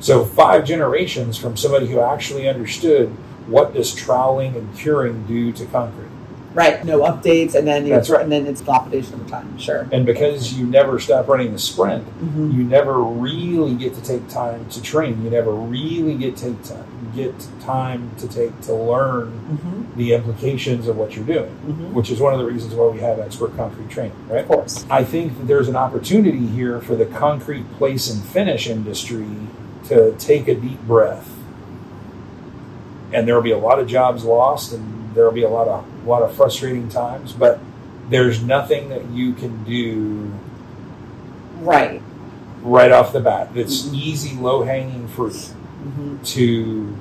So five generations from somebody who actually understood what does troweling and curing do to concrete. Right. No updates, and then you, That's right. and then it's dilapidation of time. Sure. And because you never stop running the sprint, hmm you never really get to take time to train. You never really get take time get time to take to learn hmm the implications of what you're doing, hmm which is one of the reasons why we have expert concrete training, right? Of course. I think that there's an opportunity here for the concrete place and finish industry to take a deep breath. And there will be a lot of jobs lost and there will be a lot of a lot of frustrating times, but there's nothing that you can do Right. right off the bat that's Mhm. easy, low hanging fruit hmm to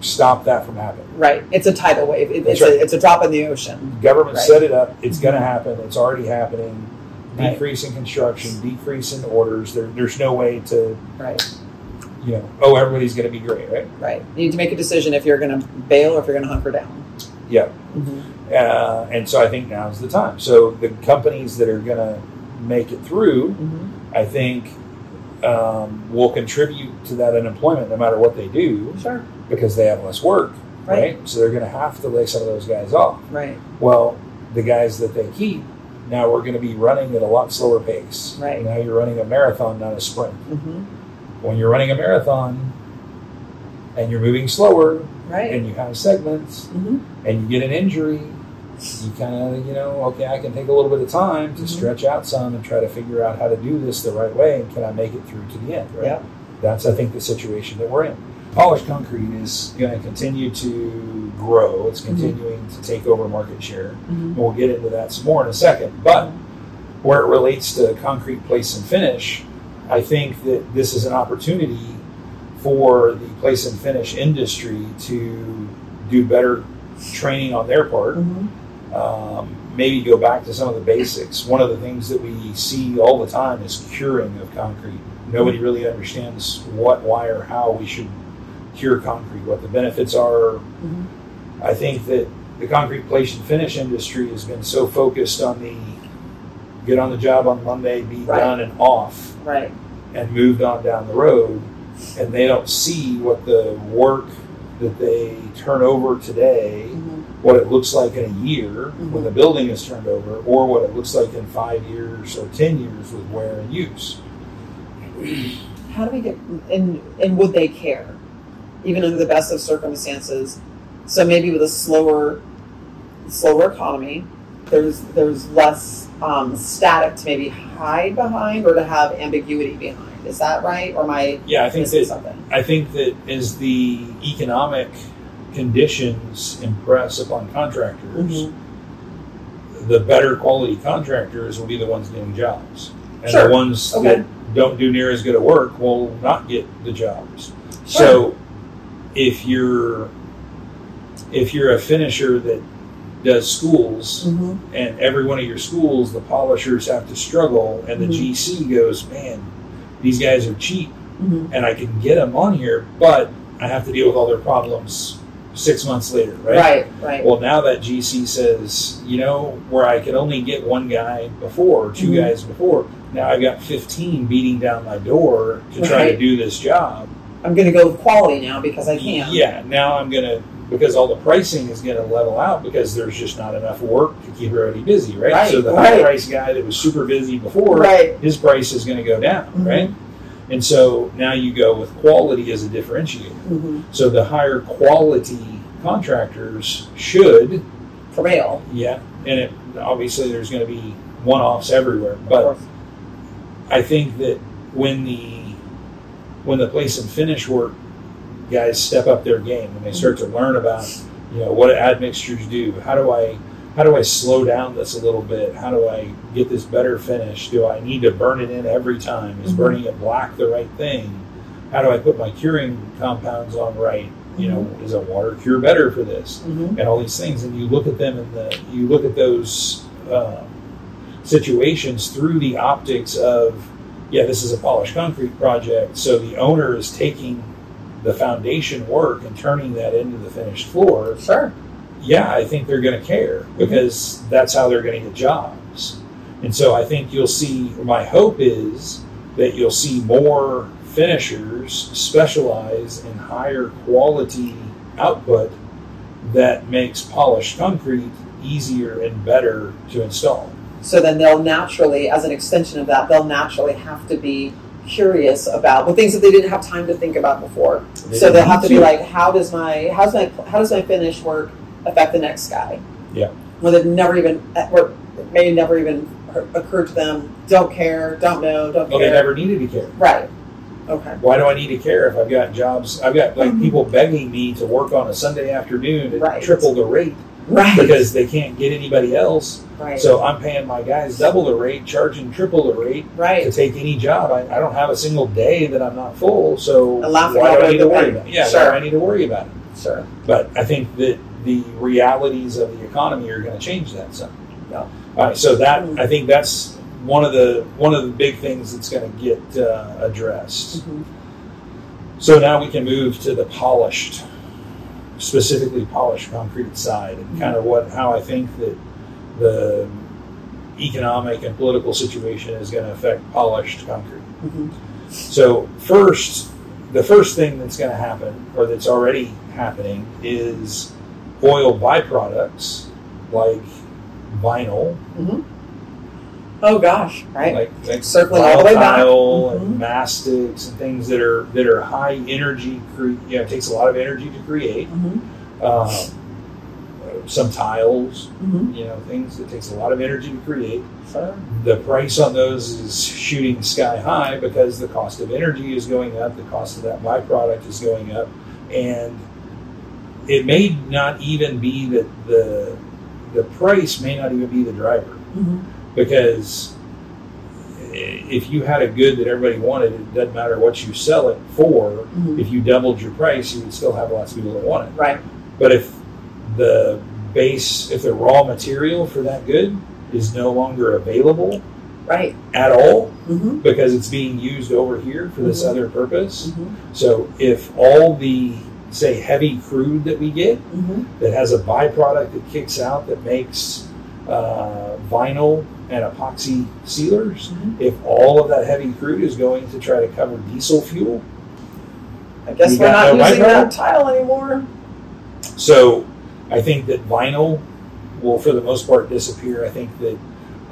stop that from happening. Right. It's a tidal wave. It, it's, right. a, it's a drop in the ocean. Government Right. set it up, it's Mhm. going to happen, it's already happening. Right. Decrease in construction, decrease in orders. There, there's no way to, Right. You know, oh, everybody's going to be great, right? Right. You need to make a decision if you're going to bail or if you're going to hunker down. Yeah. hmm Uh, and so I think now's the time. So the companies that are going to make it through, hmm I think, um, will contribute to that unemployment no matter what they do Sure. because they have less work, right? Right. So they're going to have to lay some of those guys off. Right. Well, the guys that they keep, now we're going to be running at a lot slower pace. Right. Now you're running a marathon, not a sprint. hmm When you're running a marathon and you're moving slower Right. and you have segments hmm and you get an injury, you kind of, you know, okay, I can take a little bit of time to Mhm. stretch out some and try to figure out how to do this the right way and can I make it through to the end, right? Yeah. That's, I think, the situation that we're in. Polished concrete is going to continue to grow. It's continuing to take over market share. hmm We'll get into that some more in a second. But where it relates to concrete place and finish, I think that this is an opportunity for the place and finish industry to do better training on their part. hmm Um, maybe go back to some of the basics. One of the things that we see all the time is curing of concrete. Nobody really understands what, why, or how we should cure concrete, what the benefits are, hmm I think that the concrete place and finish industry has been so focused on the get on the job on Monday, be Right. done and off, Right. and moved on down the road, and they don't see what the work that they turn over today, hmm what it looks like in a year when Mhm. the building is turned over, or what it looks like in five years or ten years with wear and use. How do we get and and would they care, even under the best of circumstances? So maybe with a slower, slower economy, there's there's less um, static to maybe hide behind or to have ambiguity behind. Is that right, or am I Yeah, I think that something? I think that as the economic conditions impress upon contractors, Mhm. the better quality contractors will be the ones doing jobs. And Sure. the ones Okay. that don't do near as good a work will not get the jobs. So if you're if you're a finisher that does schools Mhm. and every one of your schools the polishers have to struggle and the Mhm. GC goes, Man, these guys are cheap Mhm. and I can get them on here, but I have to deal with all their problems six months later, right? Right, right, Well, now that GC says, you know, where I could only get one guy before, 2 Mhm. guys before, now I've got 15 beating down my door to try to do this job. I'm going to go with quality now because I can. Yeah, now I'm going to, because all the pricing is going to level out because there's just not enough work to keep everybody busy, right? Right, so the right. high price guy that was super busy before, Right. his price is going to go down, Mhm. right? And so now you go with quality as a differentiator. Mm-hmm. So the higher quality contractors should, Prevail. yeah, and it, obviously there's going to be one offs everywhere, but. I think that when the when the place and finish work guys step up their game and they start to learn about you know what admixtures do, how do I how do I slow down this a little bit? How do I get this better finish? Do I need to burn it in every time? Is Mhm. burning it black the right thing? How do I put my curing compounds on right? You know, is a water cure better for this? Mm-hmm. and all these things, and you look at them and the you look at those um, situations through the optics of yeah, this is a polished concrete project, so the owner is taking the foundation work and turning that into the finished floor. Sure. Yeah, I think they're going to care because that's how they're going to get jobs. And so I think you'll see. My hope is that you'll see more finishers specialize in higher quality output that makes polished concrete easier and better to install. So then they'll naturally, as an extension of that, they'll naturally have to be curious about the things that they didn't have time to think about before. They so they'll have to be like, how does my how's my how does my finish work affect the next guy? Yeah. Where they've never even or it may never even occurred to them. Don't care. Don't know. Don't Well, care. they never needed to care. Right. Okay. Why do I need to care if I've got jobs? I've got like Mhm. people begging me to work on a Sunday afternoon at Right. triple the rate Right. because they can't get anybody else. right. So I'm paying my guys double the rate, charging triple the rate right. to take any job. I, I don't have a single day that I'm not full. So laughing why do I need to worry about it? Yeah, why do I need to worry about it? Sure. But I think that the realities of the economy are going to change that some. Yeah. All right, so that. I think that's one of the one of the big things that's going to get uh, addressed. Mhm. So now we can move to the polished, specifically polished concrete side, and kind of what how I think that the economic and political situation is going to affect polished concrete. Mhm. So first, the first thing that's going to happen, or that's already happening, is oil byproducts like vinyl, Oh gosh. Right. like, like Circling all the way back. volatile and mastics and things that are that are high energy. Cre- you know, it takes a lot of energy to create. Mhm. Um, some tiles, Mhm. you know, things that takes a lot of energy to create. Sure. The price on those is shooting sky high because the cost of energy is going up, the cost of that byproduct is going up, and it may not even be that the the price may not even be the driver Mhm. Because if you had a good that everybody wanted, it doesn't matter what you sell it for. Mhm. If you doubled your price, you would still have lots of people that want it. Right. But if the base, if the raw material for that good is no longer available Right. at all Mm-hmm. because it's being used over here for this Mhm. other purpose, Mm-hmm. so if all the say heavy crude that we get Mm-hmm. that has a byproduct that kicks out that makes uh, vinyl and epoxy sealers, Mhm. if all of that heavy crude is going to try to cover diesel fuel, I guess we're not no using that tile anymore. so I think that vinyl will, for the most part, disappear. I think that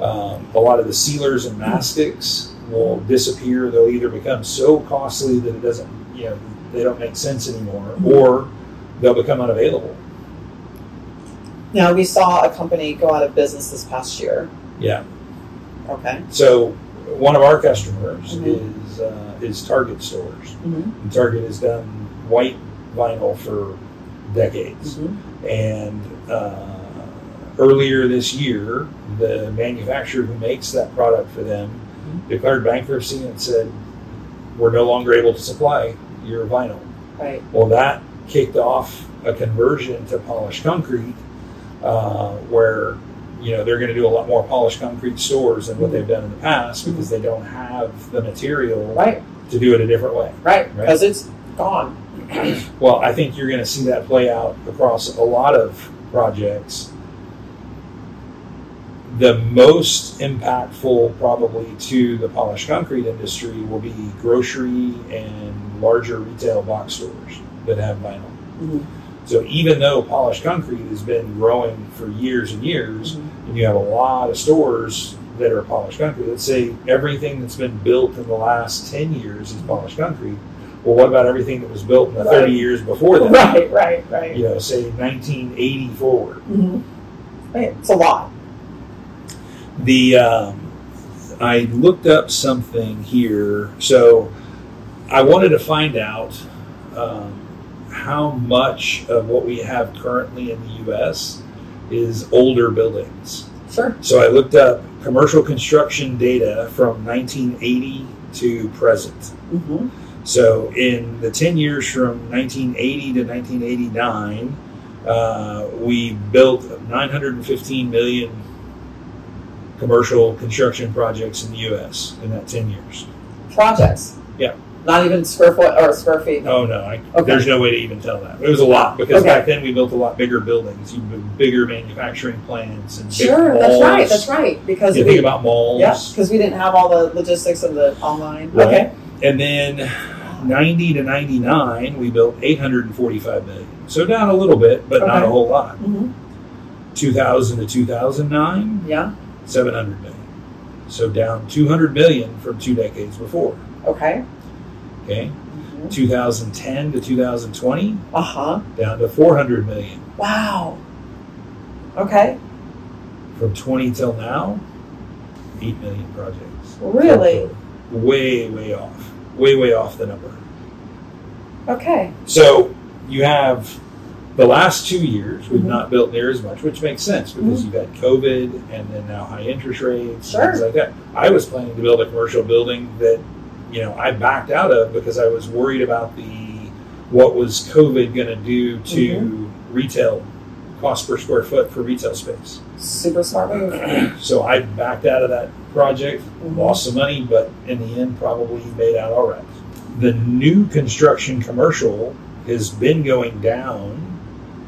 um, a lot of the sealers and mastics will disappear. They'll either become so costly that it doesn't, you know, they don't make sense anymore, or they'll become unavailable. Now we saw a company go out of business this past year. Yeah. Okay. So one of our customers Mhm. is uh, is Target stores. Mm-hmm. And Target has done white vinyl for decades, Mm-hmm. and uh, earlier this year, the manufacturer who makes that product for them declared bankruptcy and said, "We're no longer able to supply your vinyl." Right. Well, that kicked off a conversion to polished concrete, uh, where you know they're going to do a lot more polished concrete stores than what they've done in the past because they don't have the material Right. to do it a different way. Right. Right. Because it's gone. Well, I think you're going to see that play out across a lot of projects. The most impactful, probably, to the polished concrete industry will be grocery and larger retail box stores that have vinyl. Mhm. So, even though polished concrete has been growing for years and years, Mhm. And you have a lot of stores that are polished concrete. Let's say everything that's been built in the last 10 years is polished concrete. Well, what about everything that was built in the 30 years before that? Right, right, right. You know, say 1980 forward. hmm Right. It's a lot. The um, I looked up something here, so I wanted to find out um, how much of what we have currently in the U.S. is older buildings. Sure. So I looked up commercial construction data from 1980 to present. hmm So in the 10 years from 1980 to 1989, uh, we built 915 million commercial construction projects in the U.S. in that 10 years. Projects. Yeah. Not even square foot or square feet. Oh no, I, Okay. there's no way to even tell that. It was a lot because Okay. back then we built a lot bigger buildings, you bigger manufacturing plants and Sure, that's right. That's right. Because You we, think about malls, yeah, because we didn't have all the logistics of the online. Right. Okay. and then 90 to 99 we built 845 million. So down a little bit, but not a whole lot. hmm 2000 to 2009, Yeah. 700 million. So down 200 million from two decades before. Okay. Okay, 2010 to 2020, Uh huh. down to 400 million. Wow. Okay. From 20 till now, 8 million projects. Really? Way, way off. Way, way off the number. Okay. So you have the last two years, we've Mhm. not built near as much, which makes sense because you've had COVID and then now high interest rates, Sure. things like that. I was planning to build a commercial building that, you know, I backed out of because I was worried about the what was COVID going to do to Mm-hmm. retail cost per square foot for retail space. Super smart move. So I backed out of that project, Mhm. lost some money, but in the end, probably made out all right. The new construction commercial has been going down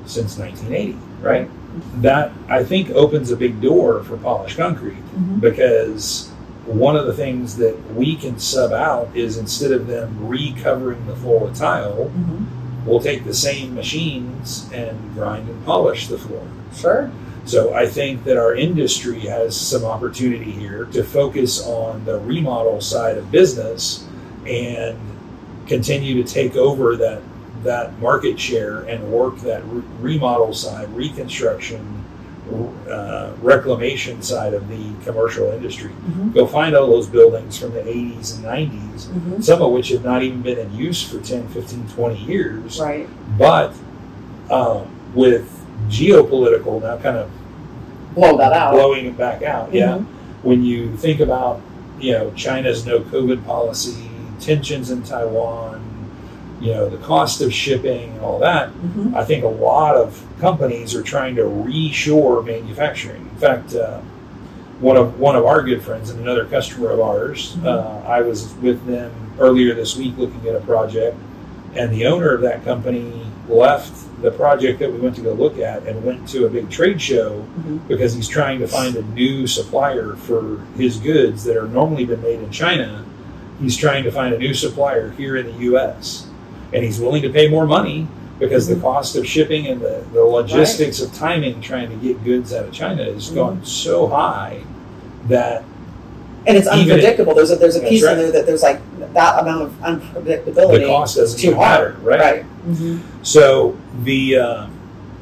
since 1980, right? That I think opens a big door for polished concrete Mhm. because one of the things that we can sub out is instead of them recovering the floor with tile, Mhm. we'll take the same machines and grind and polish the floor. Sure. So I think that our industry has some opportunity here to focus on the remodel side of business and continue to take over that that market share and work that re- remodel side, reconstruction, uh, reclamation side of the commercial industry. Mhm. Go find all those buildings from the 80s and 90s, Mhm. some of which have not even been in use for 10, 15, 20 years Right. but um, with geopolitical now kind of Blow that out. blowing it back out, yeah. Mhm. When you think about you know China's no COVID policy, tensions in Taiwan, you know the cost of shipping and all that, Mhm. I think a lot of companies are trying to reshore manufacturing. In fact, uh, one of one of our good friends and another customer of ours, Mhm. uh, I was with them earlier this week looking at a project, and the owner of that company left the project that we went to go look at and went to a big trade show Mhm. because he's trying to find a new supplier for his goods that are normally been made in China. He's trying to find a new supplier here in the U.S. and he's willing to pay more money because Mhm. the cost of shipping and the, the logistics of timing trying to get goods out of China has Mhm. gone so high that And it's Even- unpredictable. there's a there's a piece right. in there that there's like that amount of unpredictability. the cost doesn't too even matter, hard. right? Right. Mhm. So the uh,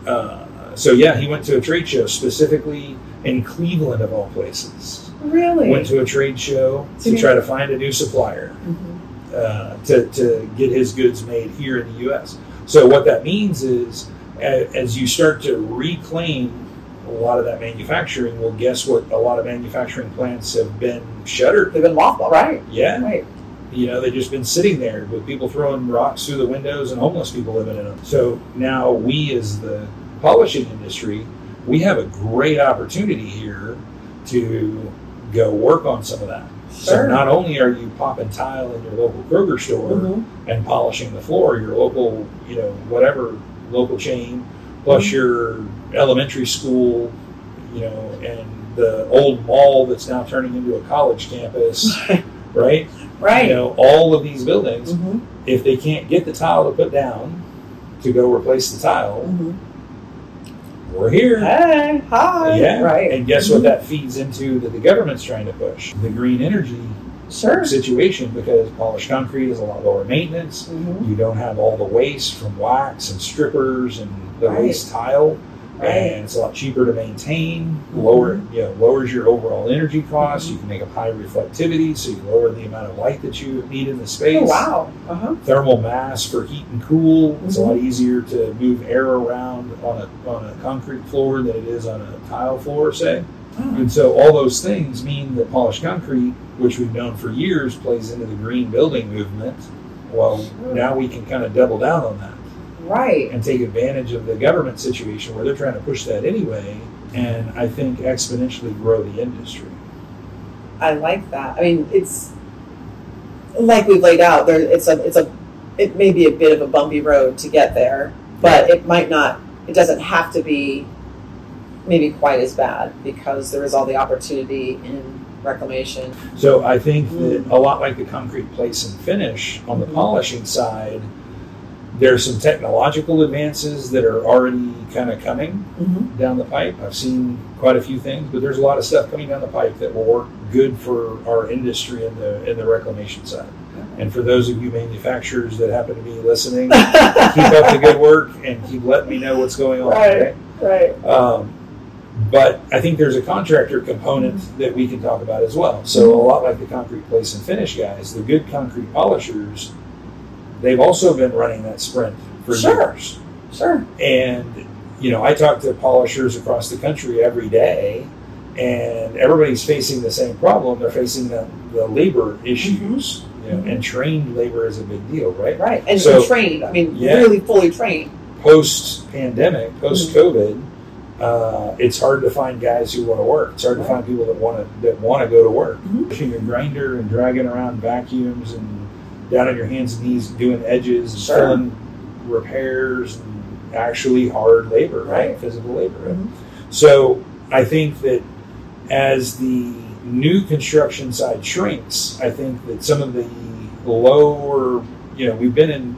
uh, so yeah, he went to a trade show specifically in Cleveland of all places. Really. Went to a trade show to try to find a new supplier. Mhm. Uh, to, to get his goods made here in the U.S. So what that means is, as you start to reclaim a lot of that manufacturing, well, guess what? A lot of manufacturing plants have been shuttered. They've been mothballed. Right. Yeah, Right. you know, they've just been sitting there with people throwing rocks through the windows and homeless people living in them. So now we, as the polishing industry, we have a great opportunity here to go work on some of that. So not only are you popping tile in your local Kroger store Mhm. and polishing the floor, your local, you know, whatever local chain, plus Mm-hmm. your elementary school, you know, and the old mall that's now turning into a college campus, right? Right. You know, all of these buildings, Mhm. if they can't get the tile to put down to go replace the tile, Mhm. We're here. Hey, hi. Yeah, Right. And guess what that feeds into that the government's trying to push? The green energy Sure. situation because polished concrete is a lot lower maintenance. Mhm. You don't have all the waste from wax and strippers and the Right. waste tile. And it's a lot cheaper to maintain. Lower, you know, lowers your overall energy costs. You can make a high reflectivity, so you lower the amount of light that you need in the space. Oh, wow. Uh huh. Thermal mass for heat and cool. It's a Mhm. lot easier to move air around on a on a concrete floor than it is on a tile floor, say. And so all those things mean that polished concrete, which we've known for years, plays into the green building movement. Well, Sure. now we can kind of double down on that Right. and take advantage of the government situation where they're trying to push that anyway, and I think exponentially grow the industry. I like that. I mean, it's like we've laid out. There, it's a, it's a, it may be a bit of a bumpy road to get there, but it might not. It doesn't have to be maybe quite as bad because there is all the opportunity in reclamation. So I think that a lot like the concrete place and finish on the Mhm. polishing side, there's some technological advances that are already kind of coming Mm-hmm. down the pipe. I've seen quite a few things, but there's a lot of stuff coming down the pipe that will work good for our industry in the in the reclamation side. And for those of you manufacturers that happen to be listening, keep up the good work and keep letting me know what's going on. Right. right. Um, but I think there's a contractor component that we can talk about as well. So a lot like the concrete place and finish guys, the good concrete polishers, they've also been running that sprint for Sure. years. Sure. And you know, I talk to polishers across the country every day, and everybody's facing the same problem. They're facing the, the labor issues, you know, and trained labor is a big deal, right? Right. And, So- trained. I mean, Yeah. really fully trained. Post pandemic, post COVID, uh, it's hard to find guys who want to work. It's hard to Right. find people that want to that want to go to work. Mhm. Pushing a grinder and dragging around vacuums and down on your hands and knees doing edges and Sure. filling repairs and actually hard labor, right? Right. Physical labor. Right? Mhm. So I think that as the new construction side shrinks, I think that some of the lower, you know, we've been in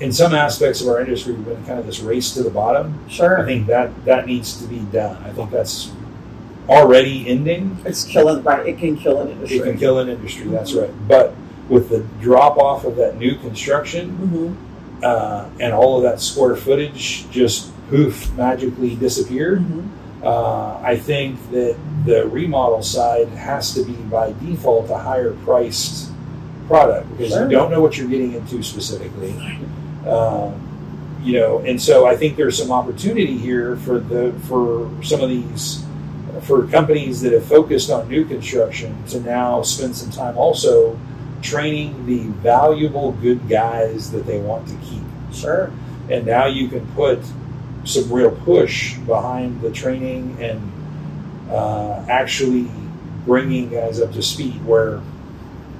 in some aspects of our industry, we've been in kind of this race to the bottom. Sure. I think that that needs to be done. I think that's already ending. It's killing. Right. It can kill an industry. It can kill an industry. That's right. But with the drop off of that new construction Mm-hmm. uh, and all of that square footage just poof magically disappeared, Mm-hmm. uh, I think that the remodel side has to be by default a higher priced product because Sure. you don't know what you're getting into specifically. Um, you know, and so I think there's some opportunity here for the for some of these for companies that have focused on new construction to now spend some time also training the valuable good guys that they want to keep Sure. and now you can put some real push behind the training and uh, actually bringing guys up to speed where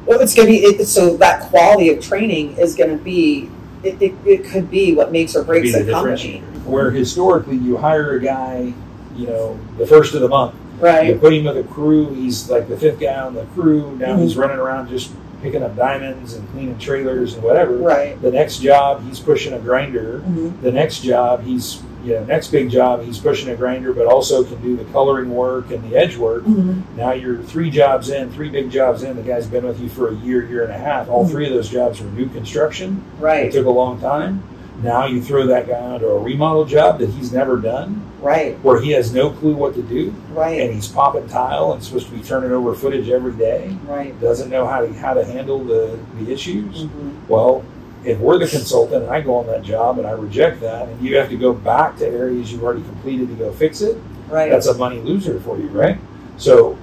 Well, it's going to be it, so that quality of training is going to be it, it, it could be what makes or breaks a company, where historically you hire a guy you know the first of the month you right? put him with a crew he's like the fifth guy on the crew now Mhm. he's running around just picking up diamonds and cleaning trailers and whatever Right. the next job he's pushing a grinder Mm-hmm. the next job he's you know next big job he's pushing a grinder but also can do the coloring work and the edge work Mm-hmm. now you're three jobs in three big jobs in the guy's been with you for a year year and a half all Mhm. three of those jobs were new construction Right. it took a long time now you throw that guy onto a remodel job that he's never done Right. where he has no clue what to do Right. and he's popping tile and supposed to be turning over footage every day Right. doesn't know how to how to handle the, the issues Mm-hmm. well, if we're the consultant and I go on that job and I reject that, and you have to go back to areas you've already completed to go fix it, Right. that's a money loser for you, right? So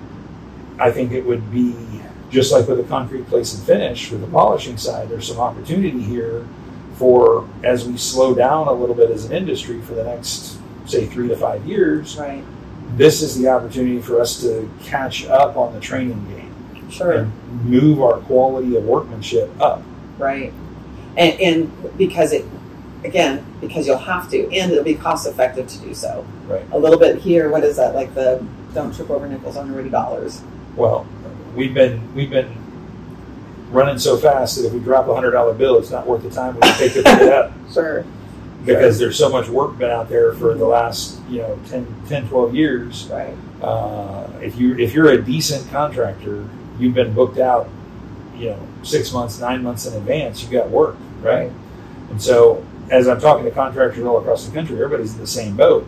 I think it would be just like with the concrete place and finish with the polishing side, there's some opportunity here for as we slow down a little bit as an industry for the next, say, three to five years, right. this is the opportunity for us to catch up on the training game Sure. and move our quality of workmanship up. Right. And and because it again because you'll have to and it'll be cost effective to do so. Right. A little bit here. What is that like the don't trip over nickels on already dollars? Well, we've been we've been running so fast that if we drop a hundred dollar bill, it's not worth the time we take to pick it up. Sure. Because there's so much work been out there for the last you know 10, 10 12 years Right. uh, if you if you're a decent contractor you've been booked out you know six months nine months in advance you got work right and so as i'm talking to contractors all across the country everybody's in the same boat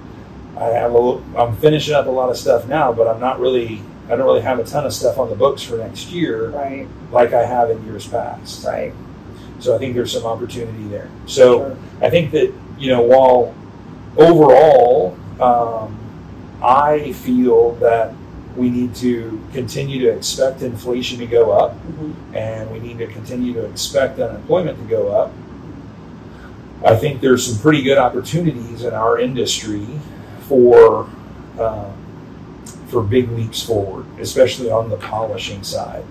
i have a little, i'm finishing up a lot of stuff now but i'm not really i don't really have a ton of stuff on the books for next year Right. like i have in years past Right. So i think there's some opportunity there so Sure. I think that you know while overall um, I feel that we need to continue to expect inflation to go up Mhm. and we need to continue to expect unemployment to go up. I think there's some pretty good opportunities in our industry for um, for big leaps forward, especially on the polishing side.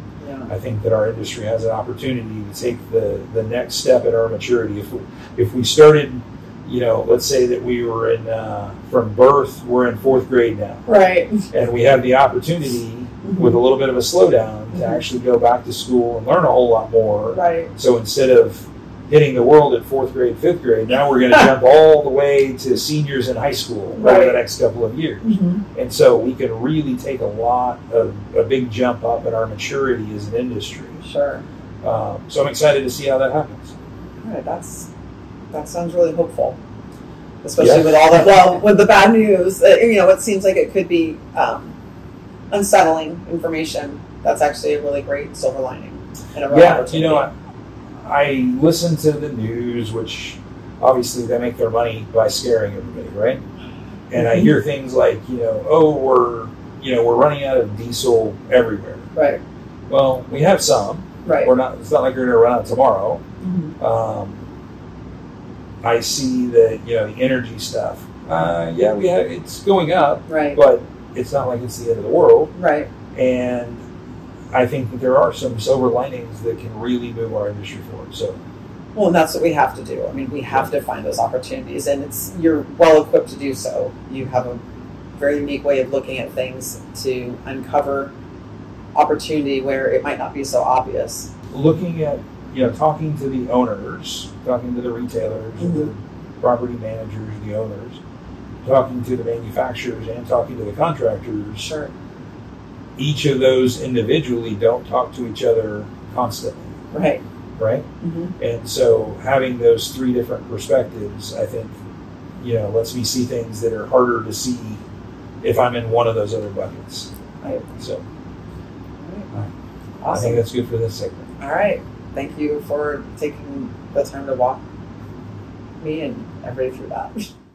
I think that our industry has an opportunity to take the, the next step in our maturity. If we, if we started, you know, let's say that we were in uh, from birth, we're in fourth grade now, Right. and we have the opportunity with a little bit of a slowdown to Mhm. actually go back to school and learn a whole lot more. Right. So instead of hitting the world at fourth grade, fifth grade, now we're going to jump all the way to seniors in high school over the next couple of years. Mhm. And so we can really take a lot of a big jump up in our maturity as an industry. Sure. Um, so I'm excited to see how that happens. All right. That's that sounds really hopeful, especially Yeah. with all the well with the bad news. Uh, you know, it seems like it could be um, unsettling information. That's actually a really great silver lining. And a real Yeah, you know, I, I listen to the news, which obviously they make their money by scaring everybody, right? And I Mhm. hear things like, you know, oh, we're you know we're running out of diesel everywhere. Right. Well, we have some. Right. We're not. It's not like we're going to run out tomorrow. Mhm. Um, I see that you know the energy stuff. Uh, yeah, we have. It's going up, Right. but it's not like it's the end of the world. Right. And I think that there are some silver linings that can really move our industry forward. So Well, and that's what we have to do. I mean, we have to find those opportunities, and it's you're well equipped to do so. You have a very unique way of looking at things to uncover opportunity where it might not be so obvious. looking at you know talking to the owners, talking to the retailers, the mm-hmm. property managers, the owners, talking to the manufacturers, and talking to the contractors. Sure. Each of those individually don't talk to each other constantly, Right. right? hmm And so having those three different perspectives, I think, you know, lets me see things that are harder to see if I'm in one of those other buckets. Right. So Awesome. I think that's good for this segment. All right. Thank you for taking the time to walk me and everybody through that.